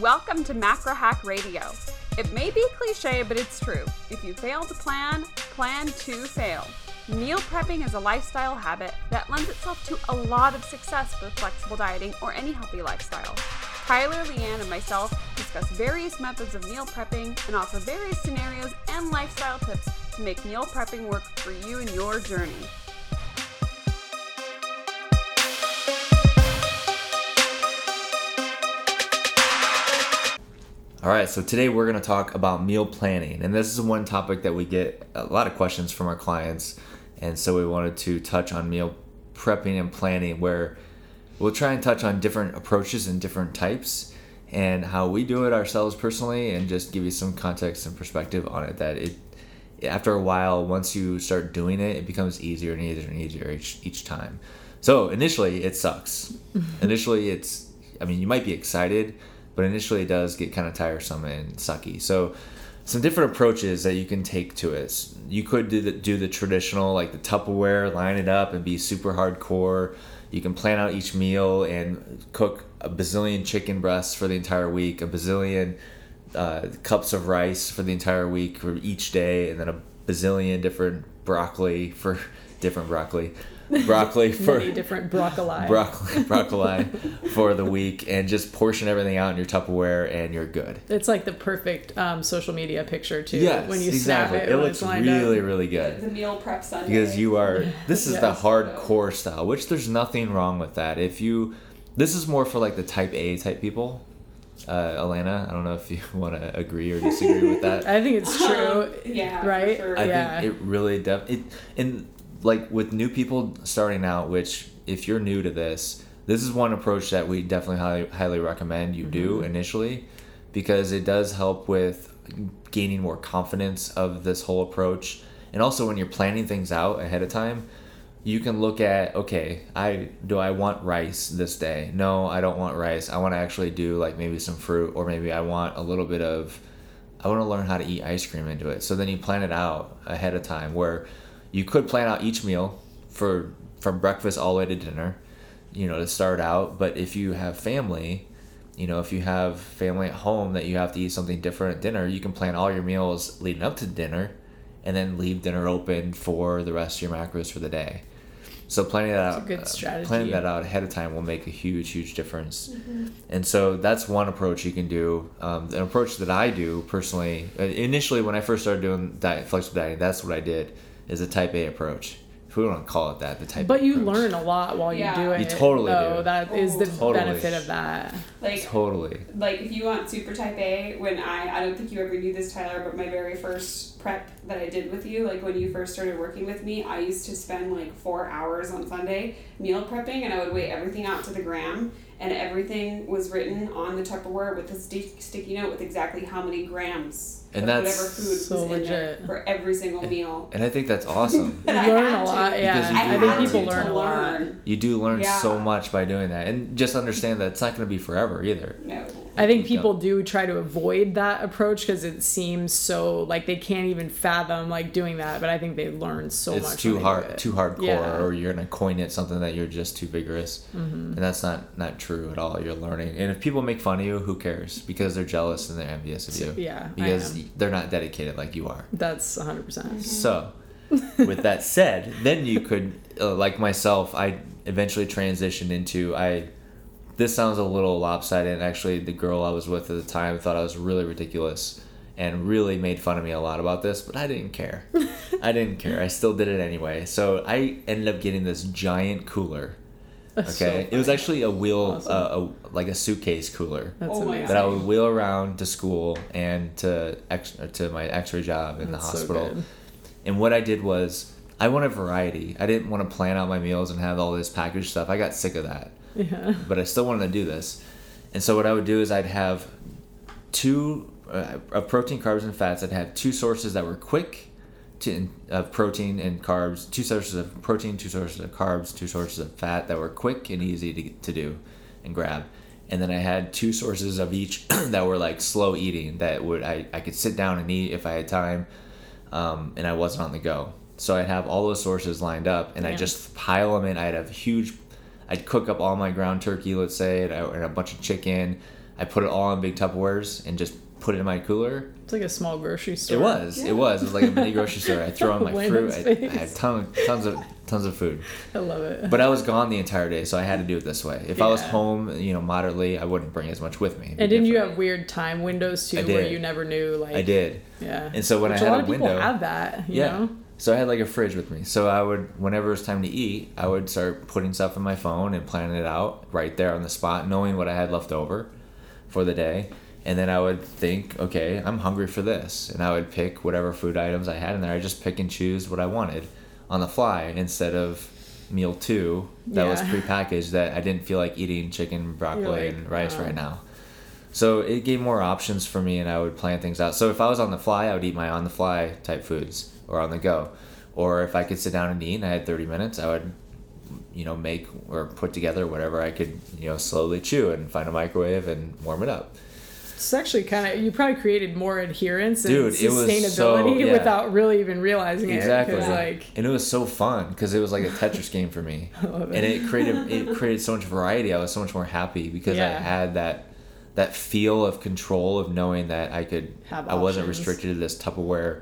Welcome to Macro Hack Radio. It may be cliche, but it's true. If you fail to plan, plan to fail. Meal prepping is a lifestyle habit that lends itself to a lot of success for flexible dieting or any healthy lifestyle. Tyler, Leanne, and myself discuss various methods of meal prepping and offer various scenarios and lifestyle tips to make meal prepping work for you and your journey. All right, so today we're going to talk about meal planning. And this is one topic that we get a lot of questions from our clients. And so we wanted to touch on meal prepping and planning, where we'll try and touch on different approaches and different types and how we do it ourselves personally and just give you some context and perspective on it that it after a while once you start doing it it becomes easier and easier and easier each, each time so initially it sucks initially it's i mean you might be excited but initially it does get kind of tiresome and sucky. So some different approaches that you can take to it. You could do the, do the traditional like the tupperware line it up and be super hardcore. You can plan out each meal and cook a bazillion chicken breasts for the entire week, a bazillion uh, cups of rice for the entire week for each day, and then a bazillion different broccoli for different broccoli broccoli for Many different broccoli. broccoli broccoli for the week and just portion everything out in your Tupperware and you're good. It's like the perfect um, social media picture too. Yes, when you exactly. snap It when looks it's really up. really good. The meal prep Sunday. because you are this is the Yes. hardcore style which there's nothing wrong with that if you this is more for like the type a type people uh elena i don't know if you want to agree or disagree with that I think it's true. Um, yeah, for right. sure. i yeah. think it really def it and like with new people starting out which if you're new to this this is one approach that we definitely highly, highly recommend you do mm-hmm. initially because it does help with gaining more confidence of this whole approach. And also when you're planning things out ahead of time you can look at okay i do i want rice this day? No i don't want rice. I want to actually do like maybe some fruit or maybe i want a little bit of i want to learn how to eat ice cream into it. So then you plan it out ahead of time where you could plan out each meal for from breakfast all the way to dinner you know to start out. But if you have family you know if you have family at home that you have to eat something different at dinner you can plan all your meals leading up to dinner and then leave dinner open for the rest of your macros for the day. So planning that That's out uh, planning that out ahead of time will make a huge huge difference. Mm-hmm. and so that's one approach you can do um, an approach that i do personally. Uh, initially when i first started doing diet flexible dieting that's what i did is a type a approach if we want to call it that the type A. but A you approach. learn a lot while Yeah. you do it. You totally though. do. That is the Totally. benefit of that. like totally like if you want super type A, when I I don't think you ever knew this, Tyler, but my very first prep that I did with you, like when you first started working with me, I used to spend like four hours on Sunday meal prepping, and I would weigh everything out to the gram, and everything was written on the Tupperware with a stick, sticky note with exactly how many grams And of that's whatever food so was in legit. there for every single meal. and i think that's awesome You learn had a to. lot, yeah. You I do I think learn. people learn a lot. you do learn Yeah. so much by doing that and just understand that it's not going to be forever either No. I think people do try to avoid that approach because it seems so like they can't even fathom like doing that. But I think they learn so it's much. too when they do hard it. too hardcore Yeah. or you're gonna coin it something that you're just too vigorous Mm-hmm. and that's not not true at all you're learning and if people make fun of you who cares because they're jealous and they're envious of you Yeah, I because am. they're not dedicated like you are That's 100. percent so with that said then you could uh, like myself i eventually transitioned into i this sounds a little lopsided and actually the girl i was with at the time thought i was really ridiculous and really made fun of me a lot about this but i didn't care i didn't care i still did it anyway so i ended up getting this giant cooler okay it was actually a wheel Awesome. uh, a, like a suitcase cooler That's Oh amazing. that I would wheel around to school and to ex- to my X-ray job in That's the hospital. good. and what I did was I wanted variety. I didn't want to plan out my meals and have all this packaged stuff. I got sick of that, Yeah. but I still wanted to do this. And so what I would do is I'd have two uh, of protein, carbs, and fats. I'd have two sources that were quick to of protein and carbs. Two sources of protein, two sources of carbs, two sources of fat that were quick and easy to, to do and grab. And then I had two sources of each that were like slow eating that would I, I could sit down and eat if I had time, um, and I wasn't on the go. So I'd have all those sources lined up, and I Yeah. just pile them in. I'd have huge. I'd cook up all my ground turkey, let's say, and, I, and a bunch of chicken. I put it all in big Tupperwares and just put it in my cooler. It's like a small grocery store. It was. Yeah. It was. It was like a mini grocery store. I throw on my Landon fruit. I, I had ton, tons of tons of food. I love it. But I was gone the entire day, so I had to do it this way. If I was home, you know, moderately, I wouldn't bring as much with me. And didn't you have weird time windows too, I where you never knew like I did. Yeah. And so when Which I had a lot a of people window- have that. You yeah. Know? So I had like a fridge with me. So I would, whenever it was time to eat, I would start putting stuff in my phone and planning it out right there on the spot, knowing what I had left over for the day. And then I would think, okay, I'm hungry for this. And I would pick whatever food items I had in there. I just pick and choose what I wanted on the fly instead of meal two that was Yeah. prepackaged that I didn't feel like eating chicken, broccoli, like, and rice oh. right um, now. So it gave more options for me, and I would plan things out. So if I was on the fly, I would eat my on the fly type foods or on the go. Or if I could sit down and eat and I had 30 minutes, I would, you know, make or put together whatever I could, you know, slowly chew and find a microwave and warm it up. It's actually kind of you probably created more adherence and Dude, sustainability so- yeah. without really even realizing it. Exactly. like and it was so fun because it was like a Tetris game for me. love it. And it created it created so much variety. I was so much more happy because I had that that feel of control of knowing that I could Have I wasn't restricted to this Tupperware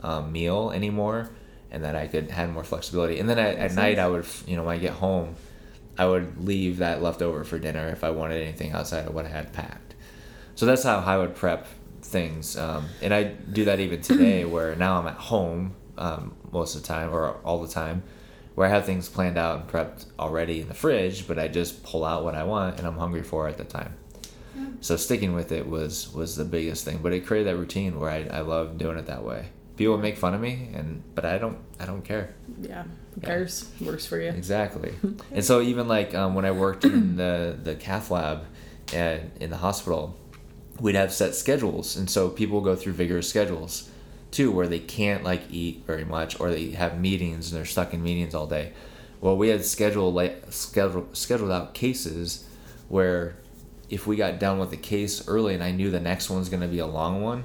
um, meal anymore, and that I could had more flexibility. And then at, at night sense. I would you know when I get home, I would leave that leftover for dinner if I wanted anything outside of what I had packed. So that's how I would prep things, um, and I do that even today. where now I'm at home um, most of the time, or all the time, where I have things planned out and prepped already in the fridge, but I just pull out what I want and I'm hungry for at the time. So sticking with it was was the biggest thing, but it created that routine where I, I love doing it that way. People make fun of me, and but I don't I don't care. yeah, who Yeah. cares? Works for you. Exactly. and so even like um, when I worked in the the cath lab and in the hospital, we'd have set schedules, and so people go through vigorous schedules too, where they can't like eat very much, or they have meetings and they're stuck in meetings all day. Well, we had scheduled like scheduled scheduled out cases where if we got done with the case early and I knew the next one's going to be a long one,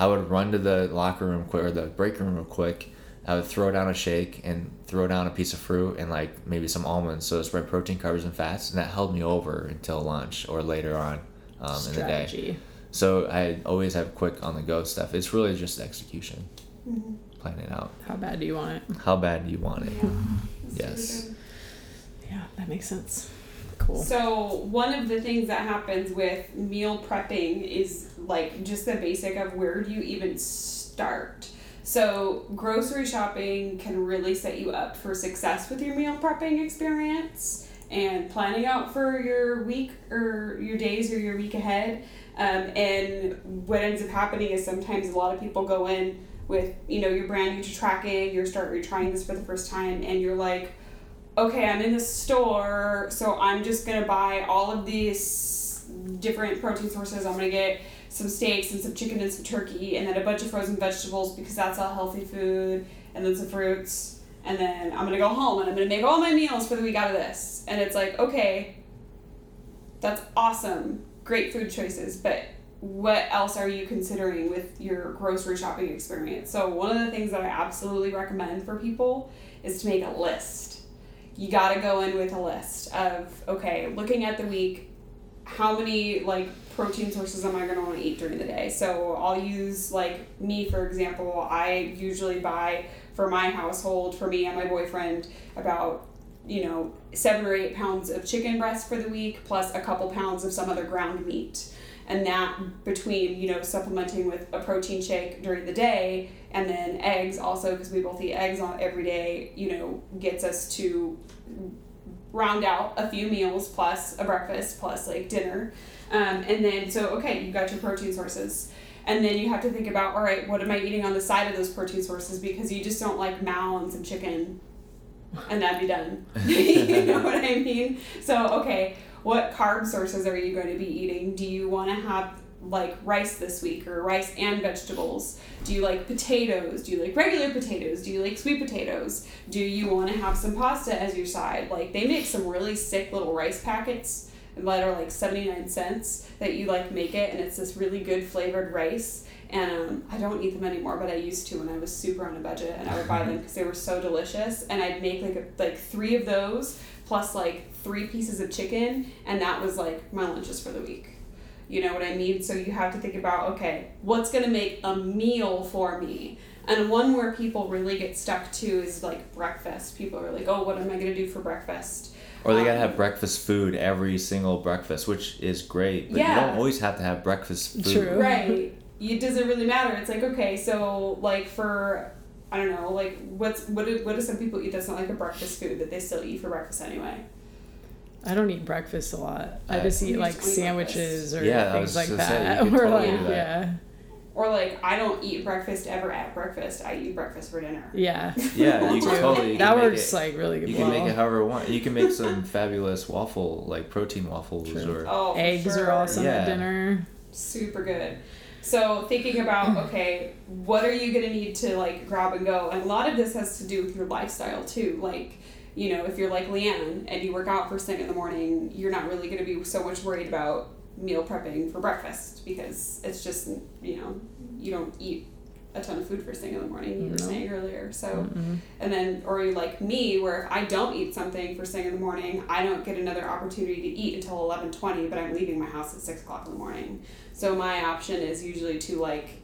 I would run to the locker room quick or the break room real quick. I would throw down a shake and throw down a piece of fruit and like maybe some almonds, so it's spread protein, carbs, and fats, and that held me over until lunch or later on um, in the day. So I always have quick on the go stuff. It's really just execution, Mm-hmm. planning out. How bad do you want it? How bad do you want it? That's Yes. Yeah, that makes sense. Cool. So one of the things that happens with meal prepping is like just the basic of where do you even start. So grocery shopping can really set you up for success with your meal prepping experience and planning out for your week or your days or your week ahead. Um, and what ends up happening is sometimes a lot of people go in with you know you're brand new to tracking, you're start you're trying this for the first time, and you're like, okay, I'm in the store, so I'm just gonna buy all of these different protein sources. I'm gonna get some steaks and some chicken and some turkey, and then a bunch of frozen vegetables because that's all healthy food, and then some fruits, and then I'm gonna go home and I'm gonna make all my meals for the week out of this. And it's like, okay, that's awesome, great food choices, but what else are you considering with your grocery shopping experience? So, one of the things that I absolutely recommend for people is to make a list. You got to go in with a list of, okay, looking at the week, how many like protein sources am I going to want to eat during the day? So, I'll use like me, for example, I usually buy for my household, for me and my boyfriend, about you know, seven or eight pounds of chicken breast for the week, plus a couple pounds of some other ground meat. And that between, you know, supplementing with a protein shake during the day and then eggs also, because we both eat eggs on every day, you know, gets us to round out a few meals plus a breakfast plus like dinner. Um, and then, so, okay, you got your protein sources. And then you have to think about, all right, what am I eating on the side of those protein sources? Because you just don't like mal and some chicken and that'd be done. you know what I mean? So, okay, what carb sources are you going to be eating? Do you want to have like rice this week or rice and vegetables? Do you like potatoes? Do you like regular potatoes? Do you like sweet potatoes? Do you want to have some pasta as your side? Like they make some really sick little rice packets that are like 79 cents that you like make it and it's this really good flavored rice and um, I don't eat them anymore, but I used to when I was super on a budget, and I would buy them because they were so delicious. And I'd make like a, like three of those plus like three pieces of chicken, and that was like my lunches for the week. You know what I mean? So you have to think about okay, what's going to make a meal for me? And one where people really get stuck to is like breakfast. People are like, oh, what am I going to do for breakfast? Or they gotta Um, have breakfast food every single breakfast, which is great. But you don't always have to have breakfast food. True. right it doesn't really matter it's like okay so like for i don't know like what's what do, what do some people eat that's not like a breakfast food that they still eat for breakfast anyway I don't eat breakfast a lot. I I- just eat like just eat sandwiches or Yeah, things like gonna say, that. you or totally like do that. yeah, or like i don't eat breakfast ever at breakfast i eat breakfast for dinner yeah. Yeah, you can totally you that can works it- like really good. You can make it however you want. You can make some fabulous waffle, like protein waffles, True. or oh Eggs sure. are awesome Yeah. at dinner. super good so thinking about okay what are you going to need to like grab and go and a lot of this has to do with your lifestyle too like you know if you're like leanne and you work out first thing in the morning you're not really going to be so much worried about meal prepping for breakfast because it's just you know you don't eat a ton of food first thing in the morning you were saying earlier so Mm-mm. and then, or you're like me, where if I don't eat something first thing in the morning, I don't get another opportunity to eat until eleven twenty. But I'm leaving my house at six o'clock in the morning. So my option is usually to like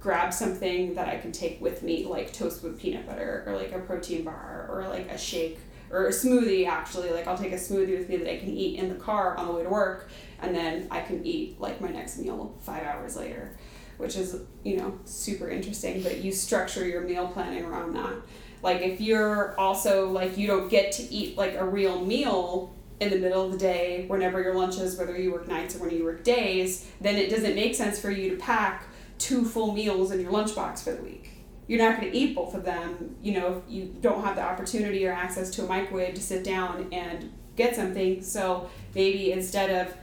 grab something that I can take with me, like toast with peanut butter, or like a protein bar, or like a shake, or a smoothie. Actually, like I'll take a smoothie with me that I can eat in the car on the way to work, and then I can eat like my next meal five hours later which is you know super interesting but you structure your meal planning around that like if you're also like you don't get to eat like a real meal in the middle of the day whenever your lunch is whether you work nights or when you work days then it doesn't make sense for you to pack two full meals in your lunchbox for the week you're not going to eat both of them you know if you don't have the opportunity or access to a microwave to sit down and get something so maybe instead of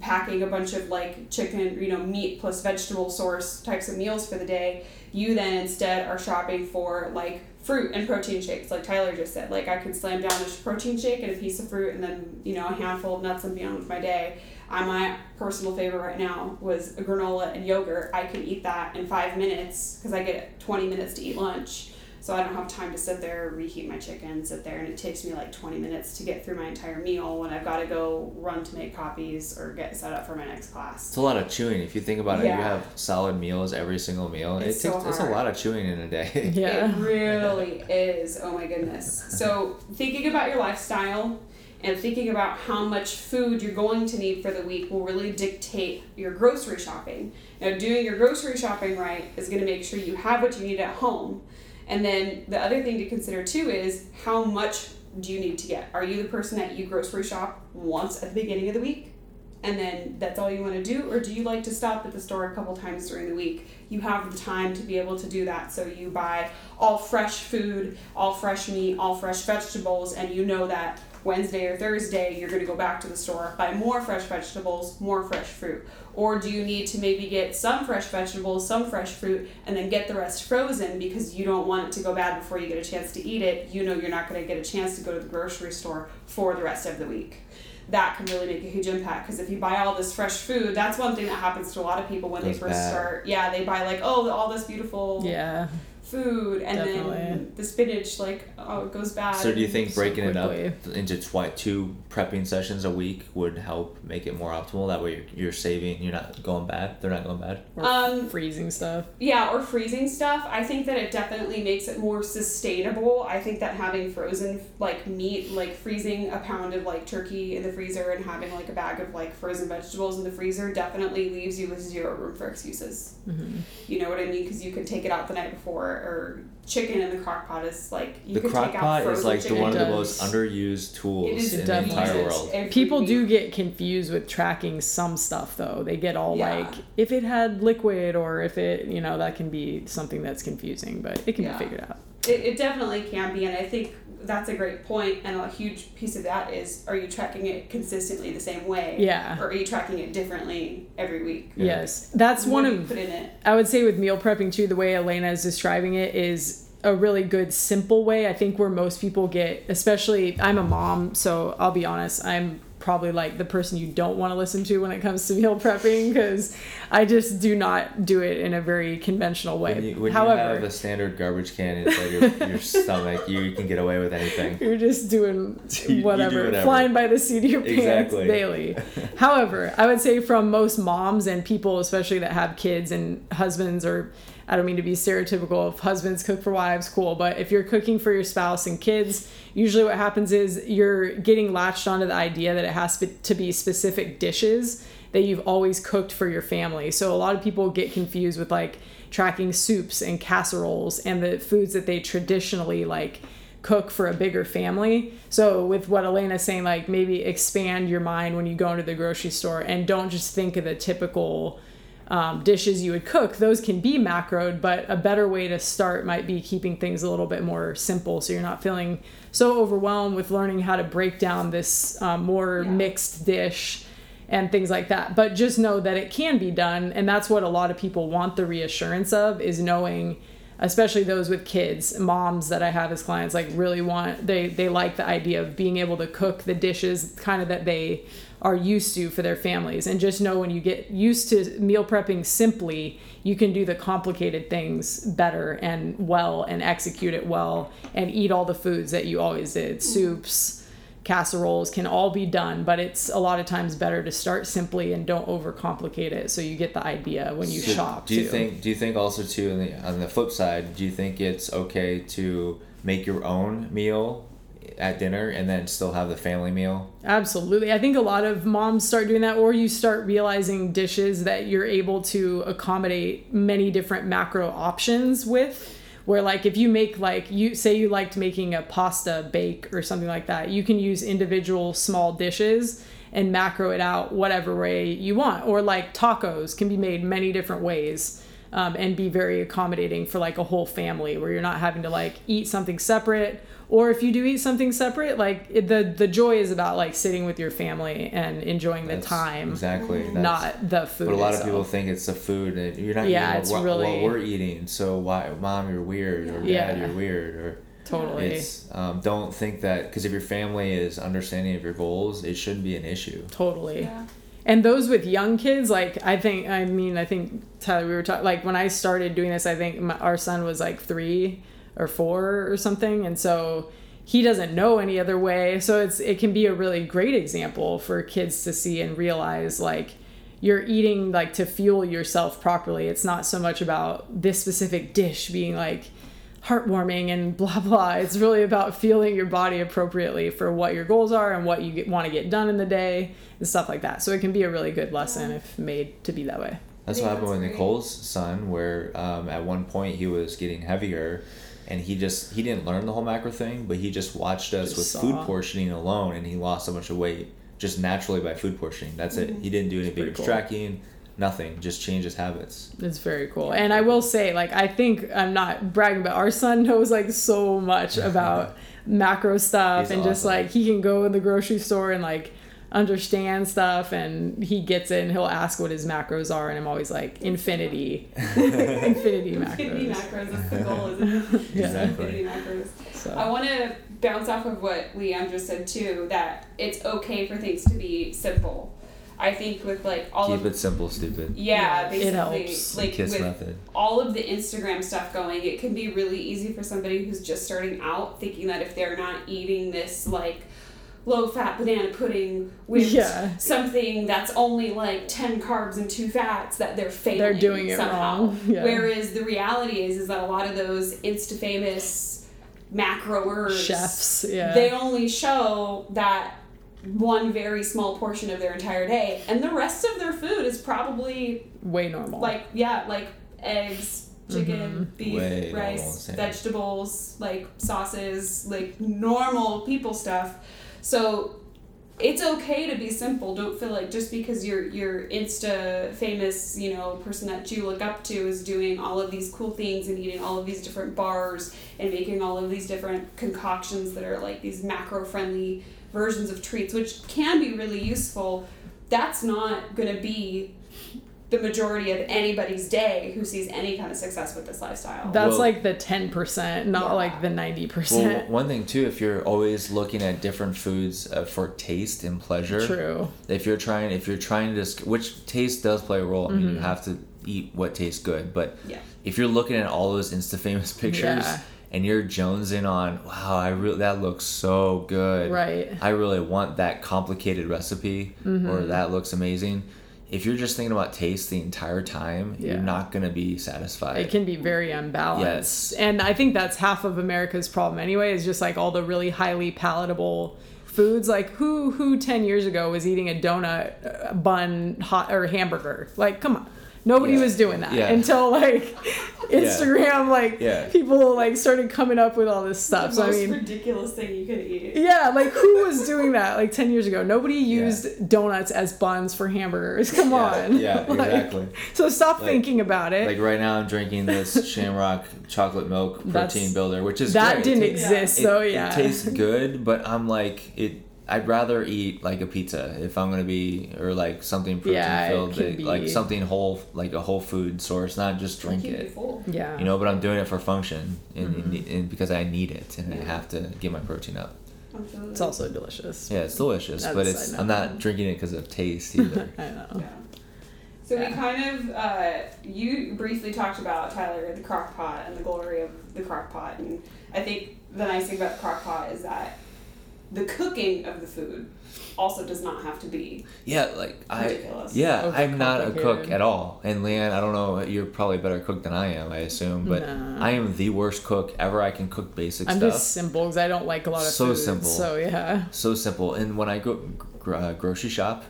packing a bunch of like chicken, you know, meat plus vegetable source types of meals for the day, you then instead are shopping for like fruit and protein shakes, like Tyler just said. Like I could slam down a protein shake and a piece of fruit and then, you know, a handful of nuts and be on with my day. I my personal favorite right now was a granola and yogurt. I can eat that in five minutes because I get 20 minutes to eat lunch. So I don't have time to sit there, reheat my chicken, sit there, and it takes me like 20 minutes to get through my entire meal when I've got to go run to make copies or get set up for my next class. it's a lot of chewing. If you think about it, you have solid meals every single meal. It's it so takes it's a lot of chewing in a day. Yeah. It really is. Oh my goodness. So, thinking about your lifestyle and thinking about how much food you're going to need for the week will really dictate your grocery shopping. Now, doing your grocery shopping right is going to make sure you have what you need at home. And then the other thing to consider too is how much do you need to get? Are you the person that you grocery shop once at the beginning of the week? and then that's all you want to do or do you like to stop at the store a couple times during the week you have the time to be able to do that so you buy all fresh food all fresh meat all fresh vegetables and you know that wednesday or thursday you're going to go back to the store buy more fresh vegetables more fresh fruit or do you need to maybe get some fresh vegetables some fresh fruit and then get the rest frozen because you don't want it to go bad before you get a chance to eat it you know you're not going to get a chance to go to the grocery store for the rest of the week that can really make a huge impact because if you buy all this fresh food that's one thing that happens to a lot of people when they first bad. start yeah they buy like oh all this beautiful Yeah. Food and then the spinach like oh it goes bad So do you think So breaking it up into twi- two prepping sessions a week would help make it more optimal? That way you're, you're saving, you're not going bad. They're not going bad. Or Um, freezing stuff. Yeah, or freezing stuff. I think that it definitely makes it more sustainable. I think that having frozen like meat, like freezing a pound of like turkey in the freezer and having like a bag of like frozen vegetables in the freezer definitely leaves you with zero room for excuses. hmm You know what I mean? Because you could take it out the night before, or chicken in the crock pot is like you the could crock take out pot is frozen like the chicken. one of the most underused tools It is in the entire definitely world. every People week. do get confused with tracking some stuff though. They get all Yeah. like if it had liquid or if it, you know, that can be something that's confusing, but it can Yeah. be figured out. It, it definitely can be, and I think that's a great. And a huge piece of that is: are you tracking it consistently the same way? Yeah. Or are you tracking it differently every week? Yes. That's What one of put in it. I would say with meal prepping too, the way Elena is describing it is a really good simple way. I think where most people get, especially I'm a mom, so I'll be honest, I'm probably like the person you don't want to listen to when it comes to meal prepping because I just do not do it in a very conventional way. When you, when However, you have a standard garbage can inside your, your stomach, you can get away with anything. you're just doing you do whatever, whatever. flying by the seat of your pants Exactly. daily. However, I would say from most moms and people, especially that have kids and husbands, or I don't mean to be stereotypical of husbands cook for wives, cool, but if you're cooking for your spouse and kids, usually what happens is you're getting latched onto the idea that it has to- be specific dishes that you've always cooked for your family. So a lot of people get confused with like tracking soups and casseroles and the foods that they traditionally like cook for a bigger family. So with what Elena's saying, like maybe expand your mind when you go into the grocery store and don't just think of the typical um, dishes you would cook. Those can be macroed, but a better way to start might be keeping things a little bit more simple, so you're not feeling so overwhelmed with learning how to break down this um, more Yeah. mixed dish and things like that. But just know that it can be done, and that's what a lot of people want the reassurance of is knowing especially those with kids moms that i have as clients like really want they they like the idea of being able to cook the dishes kind of that they are used to for their families. And just know when you get used to meal prepping simply you can do the complicated things better and well and execute it well and eat all the foods that you always did. Soups casseroles can all be done but it's a lot of times better to start simply and don't overcomplicate it so you get the idea when you So shop Do you too. think? Do you think also too? On the, on the flip side, do you think it's okay to make your own meal at dinner and then still have the family meal? Absolutely. I think a lot of moms start doing that, or you start realizing dishes that you're able to accommodate many different macro options with. Where, like, if you make, like, you say you liked making a pasta bake or something like that, you can use individual small dishes and macro it out whatever way you want. Or, like, tacos can be made many different ways. Um, and be very accommodating for like a whole family where you're not having to like eat something separate or if you do eat something separate like it, the the joy is about like sitting with your family and enjoying the That's time exactly. That's, not the food But a lot of people think it's the food, and you're not Yeah, eating it's what, really- what we're eating. So why, mom, you're weird, or dad, Yeah. you're weird, or totally it's um, don't think that because if your family is understanding of your goals, it shouldn't be an issue. totally Yeah. And those with young kids like i think i mean i think tyler we were talking like when i started doing this i think my, our son was like three or four or something. And so he doesn't know any other way. So it's it can be a really great example for kids to see and realize like you're eating like to fuel yourself properly. It's not so much about this specific dish being like heartwarming and blah blah it's really about feeling your body appropriately for what your goals are and what you want to get done in the day and stuff like that so it can be a really good lesson if made to be that way That's I what happened that's with great. Nicole's son, where um, at one point he was getting heavier, and he just he didn't learn the whole macro thing, but he just watched us Just with saw. food portioning alone, and he lost a bunch of weight just naturally by food portioning. That's it. He didn't do any big cool. tracking, nothing. Just changes habits. It's very cool. And I will say, like, I think I'm not bragging, but our son knows like so much about macro stuff He's and just like he can go in the grocery store and like understand stuff and he gets it and he'll ask what his macros are and I'm always like infinity. infinity Infinity macros. macros. That's the goal, isn't it? Yeah. Infinity macros. I want to bounce off of what Leanne just said too. That it's okay for things to be simple. I think with like all Keep of it simple, stupid. yeah, It basically helps. like Kiss with method. all of the Instagram stuff going, it can be really easy for somebody who's just starting out thinking that if they're not eating this like low fat banana pudding with Yeah. something that's only like 10 carbs and 2 fats that they're failing They're doing it somehow. wrong. Yeah. Whereas the reality is is that a lot of those insta famous macroers chefs, yeah. they only show that one very small portion of their entire day and the rest of their food is probably way normal. like yeah like eggs chicken mm-hmm. beef Way rice same. vegetables like sauces like normal people stuff so it's okay to be simple don't feel like just because you're you're insta famous you know person that you look up to is doing all of these cool things and eating all of these different bars and making all of these different concoctions that are like these macro friendly versions of treats which can be really useful that's not going to be the majority of anybody's day who sees any kind of success with this lifestyle. That's Well- like the 10%, not Yeah. like the 90%. Well, one thing too, if you're always looking at different foods uh, for taste and pleasure, True. if you're trying, if you're trying to, dis- which taste does play a role. I mean, Mm-hmm. you have to eat what tastes good, but Yeah. if you're looking at all those Insta famous pictures Yeah. And you're jonesing on, wow, I really that looks so good, Right. I really want that complicated recipe, Mm-hmm. or that looks amazing. If you're just thinking about taste the entire time, Yeah. you're not gonna be satisfied. It can be very unbalanced. Yes. And I think that's half of America's problem anyway, is just like all the really highly palatable foods. Like who who 10 years ago was eating a donut, uh, bun, hot or hamburger? Like come on. Nobody Yeah. was doing that Yeah. until like Instagram like Yeah. people like started coming up with all this stuff. the So I most mean ridiculous thing you could eat. yeah, like who was doing that like 10 years ago? Nobody Yeah. used donuts as buns for hamburgers. Come Yeah, on. yeah, Like, exactly. So stop Like- thinking about it. Like right now, I'm drinking this Shamrock chocolate milk protein That's- builder, which is that great. didn't It exist, it, so it yeah. tastes good, but I'm like it. I'd rather eat like a pizza if I'm gonna be or like something protein yeah, filled, can like, be- like something whole, like a whole food source, not just drink Keep it. full. yeah. You know, but I'm doing it for function and, Mm-hmm. and, and because I need it and I have to get my protein up. It's also delicious. Yeah, it's delicious, That's but it's I'm not drinking it because of taste either. I know. Yeah. So we kind of, uh, you briefly talked about Tyler the crock pot and the glory of the crock pot, and I think the nice thing about the crock pot is that the cooking of the food also does not have to be Yeah, like I yeah, Overcomplicated. I'm not a cook at all. And Leanne, I don't know, you're probably a better cook than I am, I assume, but Nah. I am the worst cook ever. I can cook basic I'm stuff. just simple because I don't like a lot of So food. simple. So yeah. So simple. And when I go uh, grocery shop,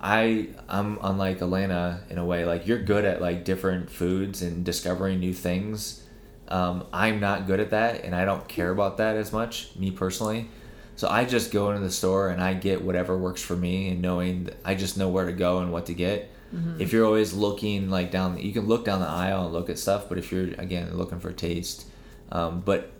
I I'm unlike Elena in a way. Like you're good at like different foods and discovering new things. Um, I'm not good at that, and I don't care about that as much, me personally. So I just go into the store and I get whatever works for me, and knowing that I just know where to go and what to get. If you're always looking like down, you can look down the aisle and look at stuff. But if you're again looking for taste, um, but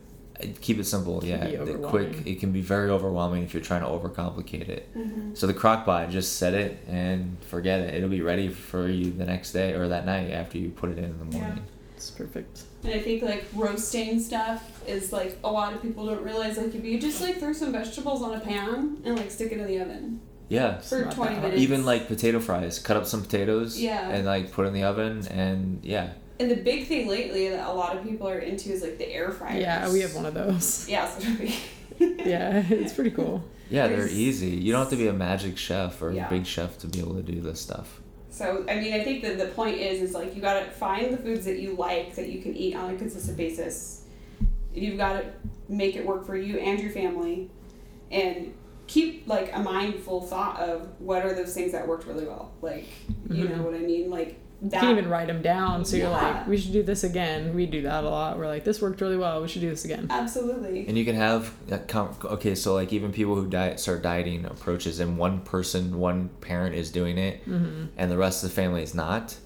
keep it simple. Yeah, the quick. It can be very overwhelming if you're trying to overcomplicate it. Mm-hmm. So the crock pot, just set it and forget it. It'll be ready for you the next day or that night after you put it in in the Yeah. morning. It's perfect. And I think like roasting stuff is like a lot of people don't realize like if you just like throw some vegetables on a pan and like stick it in the oven Yeah. for twenty minutes. Even like potato fries, cut up some potatoes. Yeah. And like put in the oven and yeah. And the big thing lately that a lot of people are into is like the air fryer. Yeah, we have one of those. Yeah, so we. Yeah, it's pretty cool. Yeah, they're easy. You don't have to be a magic chef or Yeah. a big chef to be able to do this stuff. So I mean, I think that the point is, is like you gotta find the foods that you like that you can eat on a consistent basis. You've got to make it work for you and your family, and keep like a mindful thought of what are those things that worked really well. Like you know Mhm. what I mean, like You that. can even write them down. So you're like, we should do this again. We do that a lot. We're like, this worked really well. We should do this again. Absolutely. And you can have that com- okay, so like even people who diet start dieting approaches, and one person, one parent is doing it, Mm-hmm. and the rest of the family is not.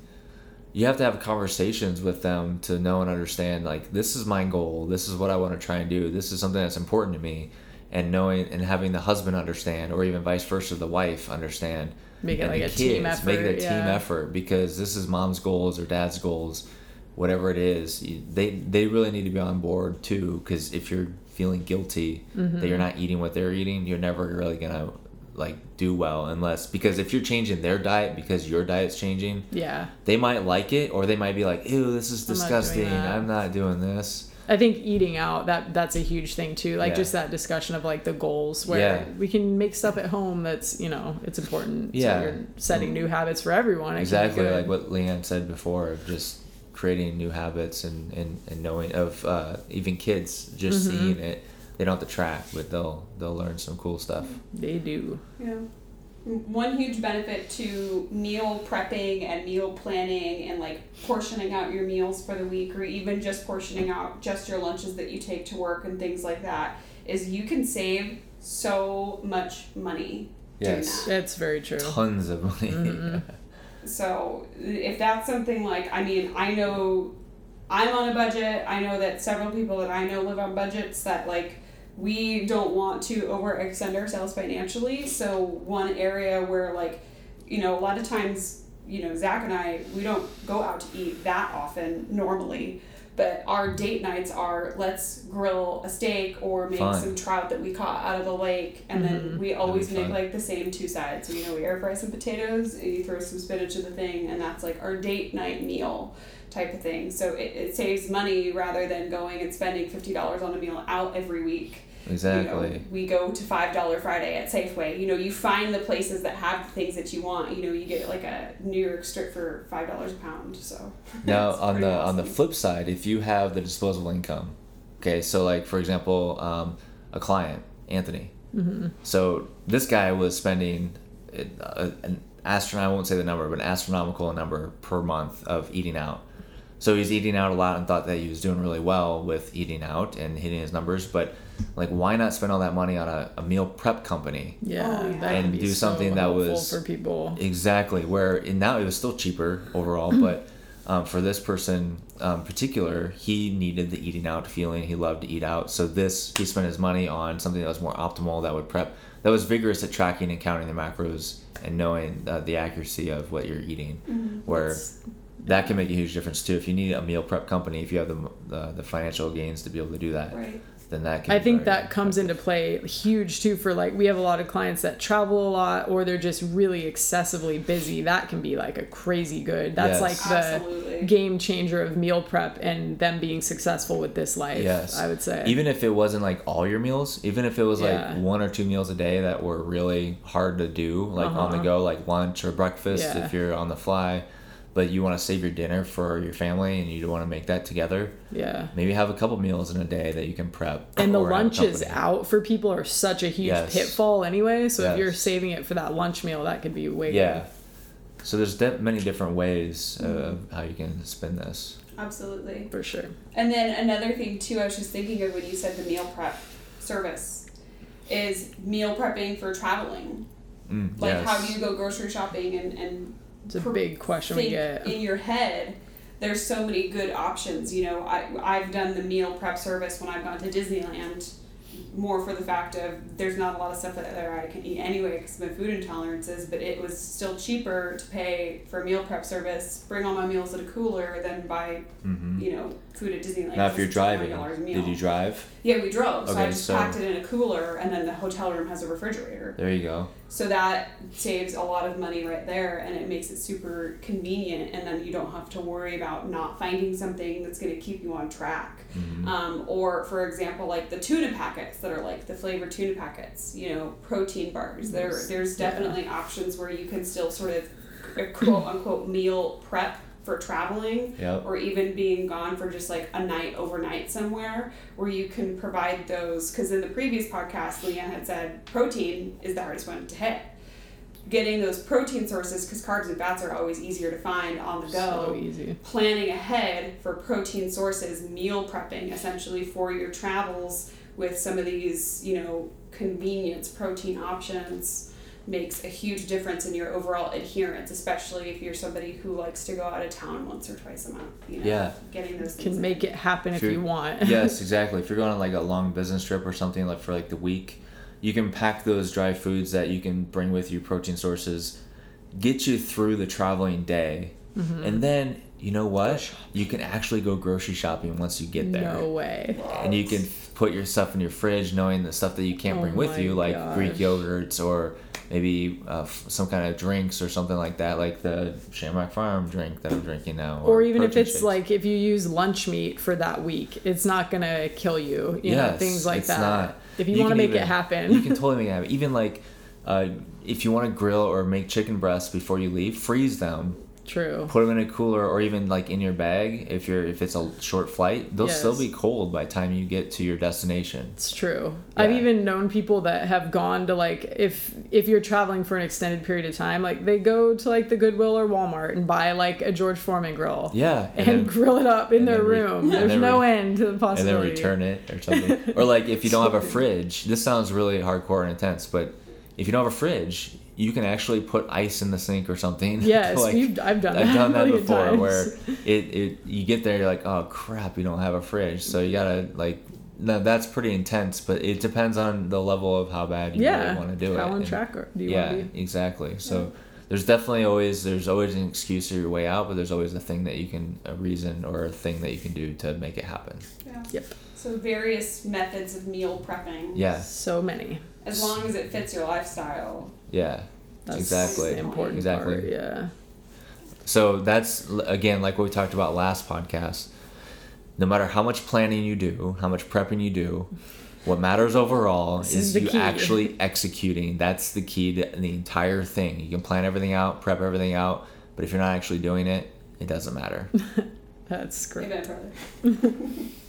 You have to have conversations with them to know and understand like this is my goal. This is what I want to try and do. This is something that's important to me, and knowing and having the husband understand, or even vice versa, the wife understand. Make it and like a team effort. Make it a team yeah. effort because this is mom's goals or dad's goals, whatever it is. They they really need to be on board too. Because if you're feeling guilty Mm-hmm. that you're not eating what they're eating, you're never really gonna like do well unless because if you're changing their diet because your diet's changing, Yeah. they might like it or they might be like, "Ew, this is I'm not doing disgusting. I'm not doing this." I think eating out that that's a huge thing too. Like Yeah. just that discussion of like the goals where Yeah. we can make stuff at home that's you know it's important. Yeah. So you're setting new habits for everyone. It can be exactly like what Leanne said before of just creating new habits and, and, and knowing of uh, even kids just Mm-hmm. seeing it they don't have to track but they'll they'll learn some cool stuff they do. Yeah. One huge benefit to meal prepping and meal planning and like portioning out your meals for the week or even just portioning out just your lunches that you take to work and things like that is you can save so much money doing Yes. that. That's very true. tons of money Mhm. So if that's something like, I mean, I know I'm on a budget. I know that several people that I know live on budgets that like we don't want to overextend ourselves financially. So one area where like, you know, a lot of times you know, Zach and I, we don't go out to eat that often normally. But our date nights are let's grill a steak or make Fun. some trout that we caught out of the lake, and then we always make fun. like the same two sides. You know, we air fry some potatoes, and you throw some spinach in the thing, and that's like our date night meal type of thing. So it, it saves money rather than going and spending fifty dollars on a meal out every week. Exactly. You know, we go to five dollar Friday at Safeway. You know, you find the places that have the things that you want. You know, you get like a New York strip for five dollars a pound. So Now on the pretty on the flip side, if you have the disposable income, okay, so like for example, um, a client, Anthony. Mm-hmm. So this guy was spending uh, an astronomical, I won't say the number, but an astronomical number per month of eating out. So he's eating out a lot and thought that he was doing really well with eating out and hitting his numbers, but like why not spend all that money on a, a meal prep company? Yeah, Oh, yeah. And can be do so something that was- for people. Exactly. Where and now it was still cheaper overall, but um, for this person um, particular, he needed the eating out feeling. He loved to eat out, so this he spent his money on something that was more optimal. That would prep. That was vigorous at tracking and counting the macros and knowing uh, the accuracy of what you're eating. Where It's- that can make a huge difference too. If you need a meal prep company, if you have the the, the financial gains to be able to do that, right. Then that can. I think very that comes into play huge too for like we have a lot of clients that travel a lot or they're just really excessively busy. That can be like a crazy good. That's Yes. like the Absolutely. game changer of meal prep and them being successful with this life. Yes. I would say. Even if it wasn't like all your meals, even if it was Yeah. like one or two meals a day that were really hard to do, like on the Uh-huh. go, like lunch or breakfast Yeah. if you're on the fly, but you want to save your dinner for your family and you want to make that together, yeah. maybe have a couple meals in a day that you can prep. And the lunches out for people are such a huge Yes. pitfall anyway. So if you're saving it for that lunch meal, that could be way Yeah. good. So there's de- many different ways Mm-hmm. of how you can spend this. Absolutely. For sure. And then another thing too, I was just thinking of when you said the meal prep service is meal prepping for traveling. Mm, Like yes. how do you go grocery shopping and, and It's a per- big question we get. in your head there's so many good options you know I, i've done the meal prep service when i've gone to disneyland more for the fact of there's not a lot of stuff that there I can eat anyway because of my food intolerances, but it was still cheaper to pay for a meal prep service, bring all my meals in a cooler, than buy hmm you know food at Disneyland. Now, if you're driving, $20 a meal. did you drive? Yeah, we drove. So I just so- packed it in a cooler, and then the hotel room has a refrigerator. There you go. So that saves a lot of money right there, and it makes it super convenient. And then you don't have to worry about not finding something that's going to keep you on track. Mhm. Um, or, for example, like the tuna packets that are like the flavored tuna packets, you know, protein bars. There, there's Yeah. definitely options where you can still sort of quote unquote meal prep for traveling Yep. or even being gone for just like a night overnight somewhere where you can provide those because in the previous podcast leanne had said protein is the hardest one to hit getting those protein sources because carbs and fats are always easier to find on the go So easy. planning ahead for protein sources, meal prepping essentially for your travels with some of these, you know, convenience protein options makes a huge difference in your overall adherence, especially if you're somebody who likes to go out of town once or twice a month. You know, Yeah. getting those things Can in. make it happen if you're- you want. yes, exactly. If you're going on like a long business trip or something like for like the week, you can pack those dry foods that you can bring with you, protein sources, get you through the traveling day, Mm-hmm. and then you know what? You can actually go grocery shopping once you get there, No way. and you can f- put your stuff in your fridge, knowing the stuff that you can't Oh bring with you, like Greek yogurts or maybe uh, f- some kind of drinks or something like that, like the Shamrock Farm drink that I'm drinking now, Or even if it's shakes. like if you use lunch meat for that week, it's not gonna kill you. You know, things like that. not. If you, You want to make even- it happen. you can totally make it happen. Even like, uh, if you want to grill or make chicken breasts before you leave, freeze them, True. put them in a cooler, or even like in your bag. If you're if it's a short flight, they'll still be cold by the time you get to your destination. It's true. I've even known people that have gone to like if if you're traveling for an extended period of time, like they go to like the Goodwill or Walmart and buy like a George Foreman grill. Yeah, And, then- grill it up in their re- room. and There's then no re- end to the possibility. and then return it or something. or like if you don't have a fridge, this sounds really hardcore and intense, but if you don't have a fridge, you can actually put ice in the sink or something. Yes, Like, we've, I've done I've that. done that before times. where it, it you get there you're like oh crap you don't have a fridge so you gotta like no that's pretty intense but it depends on the level of how bad you yeah, really want to do how it on track are- do you yeah want to be? exactly so there's definitely always there's always an excuse or your way out, but there's always a thing that you can a reason or a thing that you can do to make it happen. Yeah. Yep. So various methods of meal prepping. Yeah, So many. As long as it fits your lifestyle. Yeah, That's exactly. the important Exactly. part. Yeah. So that's again like what we talked about last podcast. No matter how much planning you do, how much prepping you do, what matters overall This is, is you key. actually executing. That's the key to the entire thing. You can plan everything out, prep everything out, but if you're not actually doing it, it doesn't matter. That's great.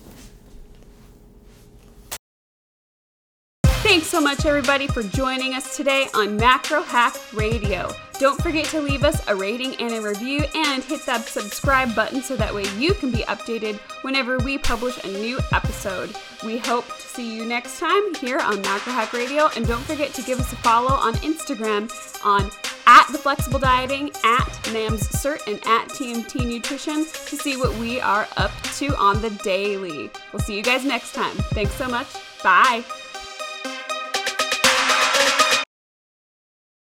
Thanks so much, everybody, for joining us today on Macro Hack Radio. Don't forget to leave us a rating and a review and hit that subscribe button so that way you can be updated whenever we publish a new episode. We hope to see you next time here on Macro Hack Radio. And don't forget to give us a follow on Instagram on at the flexible dieting, at NAMS Cert, and at TMT Nutrition to see what we are up to on the daily. We'll see you guys next time. Thanks so much. Bye.